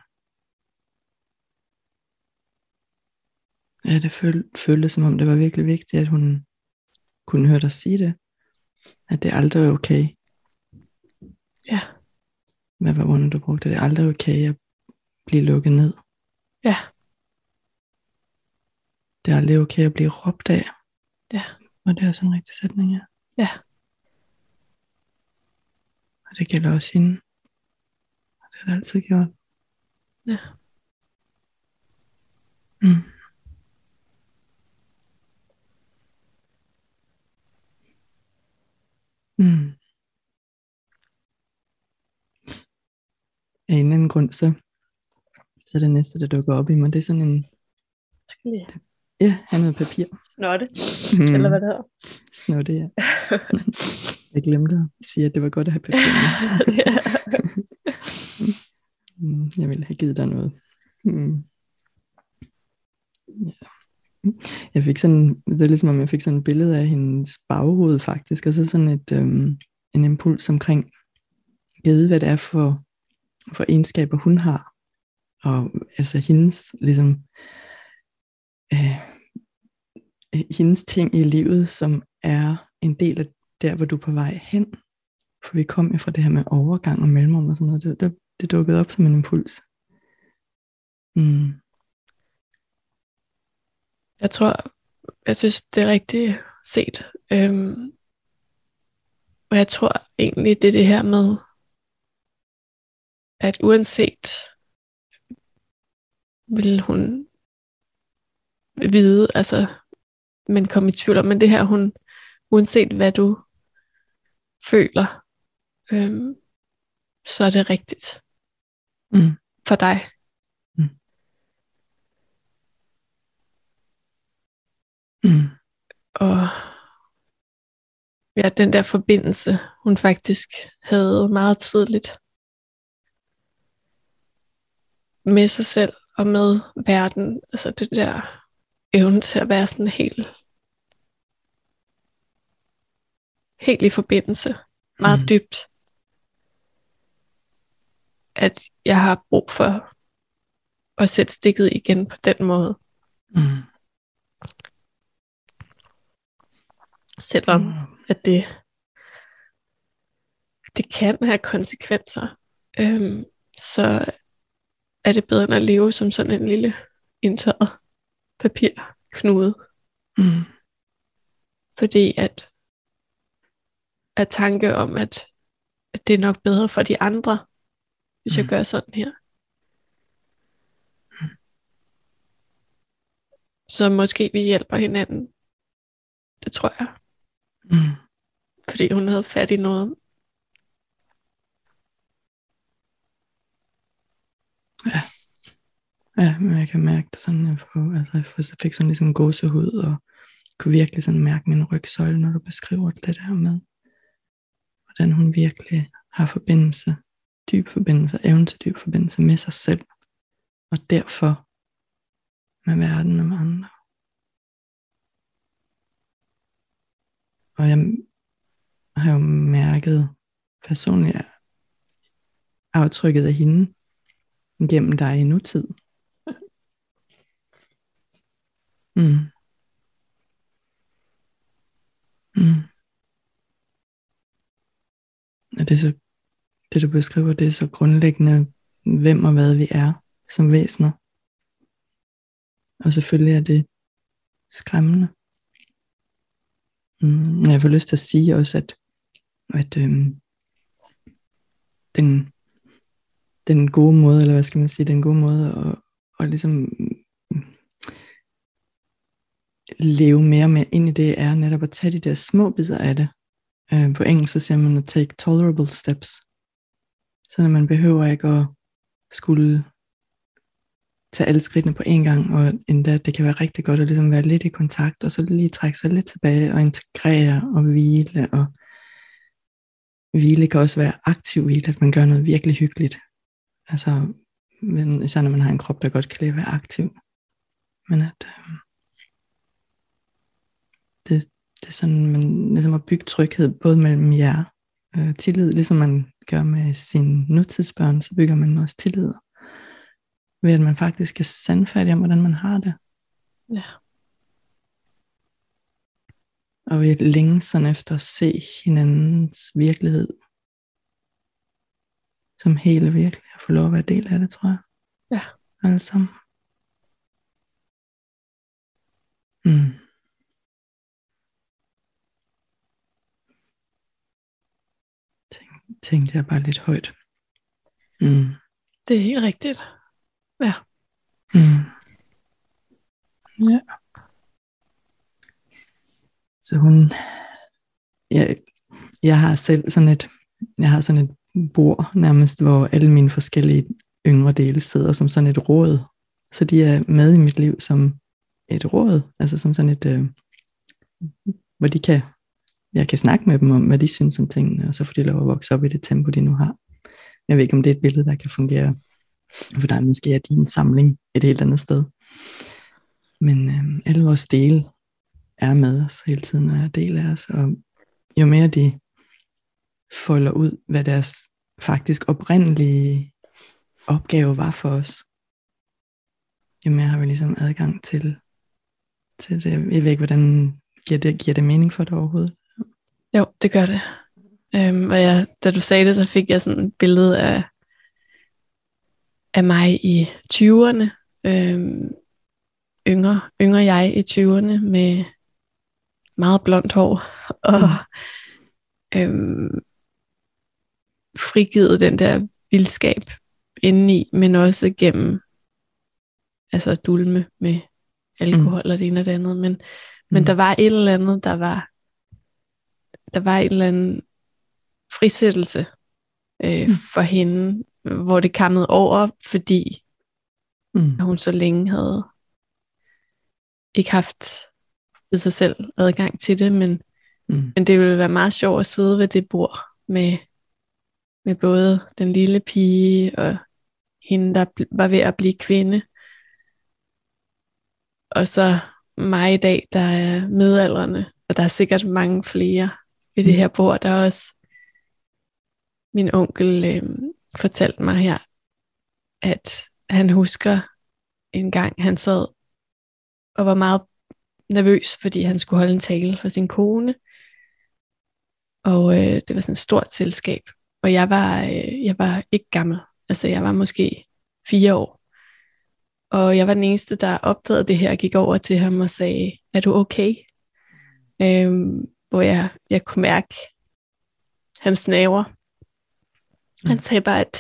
Ja, det føl, føltes som om det var virkelig vigtigt, at hun kunne høre dig sige det. At det aldrig er okay. Ja, Hvad var ordene, du brugte? Det er aldrig okay at blive lukket ned. ja, Det er aldrig okay at blive råbt af. ja, Og det er sådan en rigtig sætning, ja. ja, Og det gælder også hende. Og det har det altid gjort. ja. Mm. Mm. Af en anden grund, så, så det næste, der dukker op i mig, det er sådan en, Skal lige ja, han noget papir. snotte, Mm. eller hvad det hedder. Snotte, ja. Jeg glemte at sige, at det var godt at have papir. ja. Mm, jeg ville have givet dig noget. Mm. Ja. Jeg fik sådan, det er ligesom om jeg fik sådan et billede af hendes baghoved faktisk, og så sådan et, øhm, en impuls omkring, vide hvad det er for, for egenskaber hun har, og altså hendes ligesom, øh, hendes ting i livet, som er en del af der, hvor du er på vej hen. For vi kom jo fra det her med overgang og mellemrum og sådan noget, det, det, det dukkede op som en impuls. Mm. Jeg tror, jeg synes, det er rigtigt set. Øhm, og jeg tror egentlig, det er det her med, at uanset vil hun vide, altså, men komme i tvivl om, men det her, hun, uanset hvad du føler, øhm, så er det rigtigt Mm. for dig. Mm. Og ja, den der forbindelse, hun faktisk havde meget tidligt med sig selv og med verden. Altså det der evne til at være sådan helt, helt i forbindelse. Meget Mm. mm. dybt. At jeg har brug for at sætte stikket igen på den måde. Mm. Selvom Mm. at det, det kan have konsekvenser, øhm, så er det bedre end at leve som sådan en lille indtørret papirknude. Mm. Fordi at, at tanke om, at, at det er nok bedre for de andre, hvis mm. jeg gør sådan her. Så måske vi hjælper hinanden. Det tror jeg. Mm. Fordi hun havde fat i noget. Ja, men jeg kan mærke det sådan, jeg, får, altså, jeg får- jeg fik sådan ligesom gåsehud, og kunne virkelig sådan mærke min rygsøjle, når du beskriver det der med, hvordan hun virkelig har forbindelse, dyb forbindelse, evne til dyb forbindelse med sig selv, og derfor med verden og med andre. Og jeg har jo mærket personligt aftrykket af hende gennem dig i nutid. Mm. Mm. Og det, er så, det du beskriver, det er så grundlæggende, hvem og hvad vi er som væsener. Og selvfølgelig er det skræmmende. Mm. Jeg får lyst til at sige også, at, at øhm, den, den gode måde, eller hvad skal man sige, den gode måde at, at ligesom leve mere med ind i det, er netop at tage de der små bidder af det. Øh, på engelsk så siger man at take tolerable steps. Så når man behøver ikke at skulle tage alle skridtene på en gang, og endda det kan være rigtig godt at ligesom være lidt i kontakt, og så lige trække sig lidt tilbage og integrere og hvile. Og hvile kan også være aktiv hvile, at man gør noget virkelig hyggeligt. Altså, men især når man har en krop, der godt kan lide at være aktiv. Men at øh, det, det er sådan, man ligesom at bygge tryghed både mellem jer, øh, tillid, ligesom man gør med sine nutidsbørn, så bygger man også tillid. Ved at man faktisk er sandfærdig om, hvordan man har det. Ja. Og ved at længe sådan efter at se hinandens virkelighed. Som hele virkelig, og få lov at være del af det, tror jeg. Ja. Alle sammen. Mm. Tænkte jeg bare lidt højt. Mm. Det er helt rigtigt. Ja. Mm. Ja. Så hun, jeg, jeg har selv sådan et, jeg har sådan et bord nærmest, hvor alle mine forskellige yngre dele sidder som sådan et råd. Så de er med i mit liv som et råd, altså som sådan et, øh, hvor de kan, jeg kan snakke med dem om, hvad de synes om tingene, og så får de lov at vokse op i det tempo, de nu har. Jeg ved ikke, om det er et billede, der kan fungere for dig. Måske er din samling et helt andet sted. Men øh, alle vores dele er med os hele tiden, og er del af os. Og jo mere de folder ud, hvad deres faktisk oprindelige opgave var for os, jo mere har vi ligesom adgang til, til det. Jeg ved ikke, hvordan giver det, giver det mening for dig overhovedet? Jo, det gør det. Øhm, og jeg, da du sagde det, der fik jeg sådan et billede af, af mig i 20'erne. Øhm, yngre, yngre jeg i 20'erne med meget blondt hår og mm. øhm, frigivet den der vildskab indeni, men også gennem altså dulme med alkohol mm. og det ene og det andet. Men, men mm. der var et eller andet, der var der var en eller anden frisættelse øh, mm. for hende, hvor det kammede over, fordi mm. hun så længe havde ikke haft i sig selv adgang til det, men, mm. men det ville være meget sjovt at sidde ved det bord med, med både den lille pige og hende, der var ved at blive kvinde, og så mig i dag, der er midaldrende, og der er sikkert mange flere ved det her bord. Der er også min onkel øh, fortalte mig her, at han husker en gang, han sad og var meget nervøs, fordi han skulle holde en tale for sin kone. Og øh, det var sådan et stort selskab. Og jeg var, øh, jeg var ikke gammel. Altså jeg var måske fire år. Og jeg var den eneste, der opdagede det her og gik over til ham og sagde, er du okay? Øhm, hvor jeg, jeg kunne mærke hans naver. Mm. Han sagde bare, at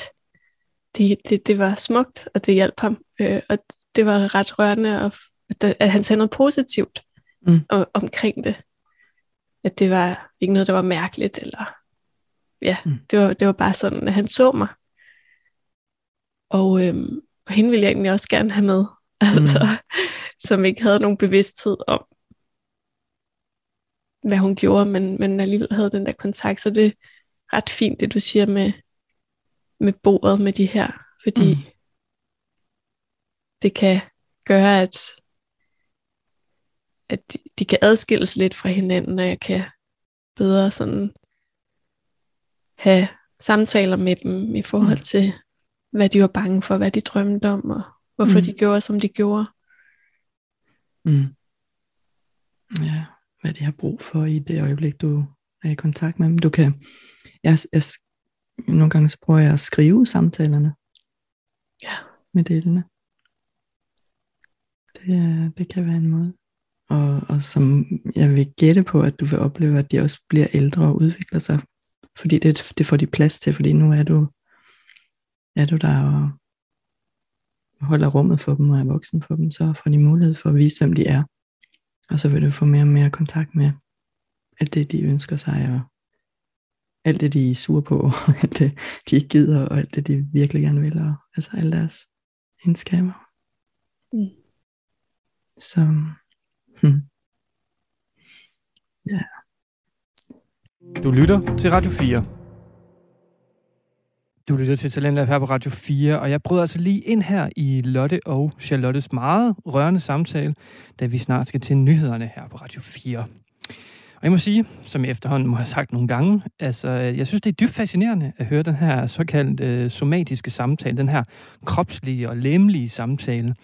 det, det, det var smukt, og det hjalp ham. Øh, og det var ret rørende, og at, at han sagde noget positivt mm. om, omkring det. At det var ikke noget, der var mærkeligt, eller ja, mm. det, var, det var bare sådan, at han så mig. Og, øhm, og hende ville jeg egentlig også gerne have med, altså, mm. som ikke havde nogen bevidsthed om, hvad hun gjorde, men, men alligevel havde den der kontakt, så det er ret fint, det du siger med, med bordet med de her, fordi mm. det kan gøre, at, at de, de kan adskilles lidt fra hinanden, og jeg kan bedre sådan have samtaler med dem i forhold mm. til, hvad de var bange for, hvad de drømte om, og hvorfor mm. de gjorde, som de gjorde. Mm. Ja, hvad de har brug for i det øjeblik, du er i kontakt med dem. Du kan, jeg, jeg, nogle gange så prøver jeg at skrive samtalerne ja. med delene. Det, det kan være en måde. Og, og som jeg vil gætte på, at du vil opleve, at de også bliver ældre og udvikler sig. Fordi det, det får de plads til, fordi nu er du er du der og holder rummet for dem og er voksen for dem, så får de mulighed for at vise, hvem de er. Og så vil du få mere og mere kontakt med alt det, de ønsker sig, og alt det, de er sure på, og alt det, de ikke gider, og alt det, de virkelig gerne vil, og altså alle deres egenskaber. Mm. Så, hmm. ja. Du lytter til Radio 4. Du lytter til Talentlab her på Radio 4, og jeg bryder altså lige ind her i Lotte og Charlottes meget rørende samtale, da vi snart skal til nyhederne her på Radio 4. Og jeg må sige, som jeg efterhånden må have sagt nogle gange, altså jeg synes, det er dybt fascinerende at høre den her såkaldte øh, somatiske samtale, den her kropslige og lemlige samtale.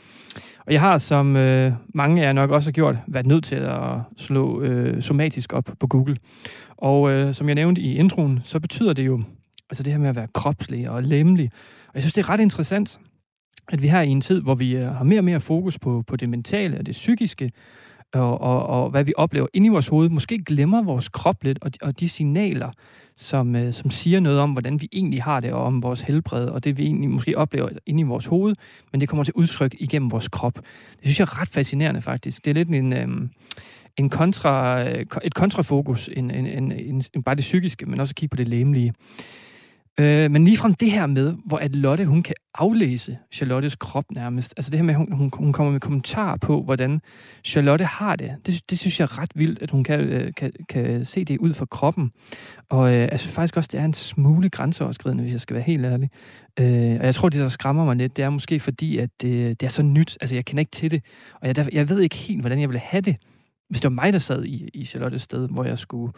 Og jeg har, som øh, mange af jer nok også har gjort, været nødt til at slå øh, somatisk op på Google. Og øh, som jeg nævnte i introen, så betyder det jo Altså det her med at være kropslig og lemlig. Og jeg synes, det er ret interessant, at vi her i en tid, hvor vi øh, har mere og mere fokus på, på det mentale og det psykiske, og, og, og hvad vi oplever inde i vores hoved, måske glemmer vores krop lidt, og de, og de signaler, som, øh, som siger noget om, hvordan vi egentlig har det, og om vores helbred, og det vi egentlig måske oplever inde i vores hoved, men det kommer til udtryk igennem vores krop. Det synes jeg er ret fascinerende faktisk. Det er lidt en, øh, en kontra, øh, et kontrafokus, en, en, en, en, en, bare det psykiske, men også at kigge på det læmelige. Øh, men ligefrem det her med, hvor at Lotte, hun kan aflæse Charlottes krop nærmest. Altså det her med, at hun, hun, hun kommer med kommentarer på, hvordan Charlotte har det. Det, det synes jeg er ret vildt, at hun kan, øh, kan, kan se det ud fra kroppen. Og øh, jeg synes faktisk også, det er en smule grænseoverskridende, hvis jeg skal være helt ærlig. Øh, og jeg tror, det der skræmmer mig lidt, det er måske fordi, at det, det er så nyt. Altså jeg kender ikke til det. Og jeg, der, jeg ved ikke helt, hvordan jeg ville have det, hvis det var mig, der sad i, i Charlottes sted, hvor jeg skulle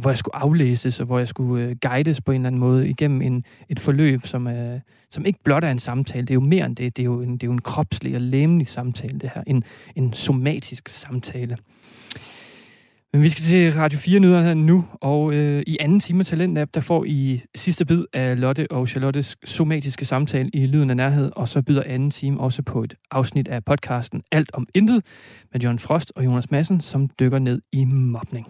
hvor jeg skulle aflæses, og hvor jeg skulle øh, guides på en eller anden måde igennem en, et forløb, som, øh, som ikke blot er en samtale. Det er jo mere end det. Det er jo en, det er jo en kropslig og læmelig samtale, det her. En, en somatisk samtale. Men vi skal til Radio 4 nyhederne nu, og øh, i anden time Talent der får I sidste bid af Lotte og Charlottes somatiske samtale i Lyden af Nærhed, og så byder anden time også på et afsnit af podcasten Alt om Intet med John Frost og Jonas Madsen, som dykker ned i mobning.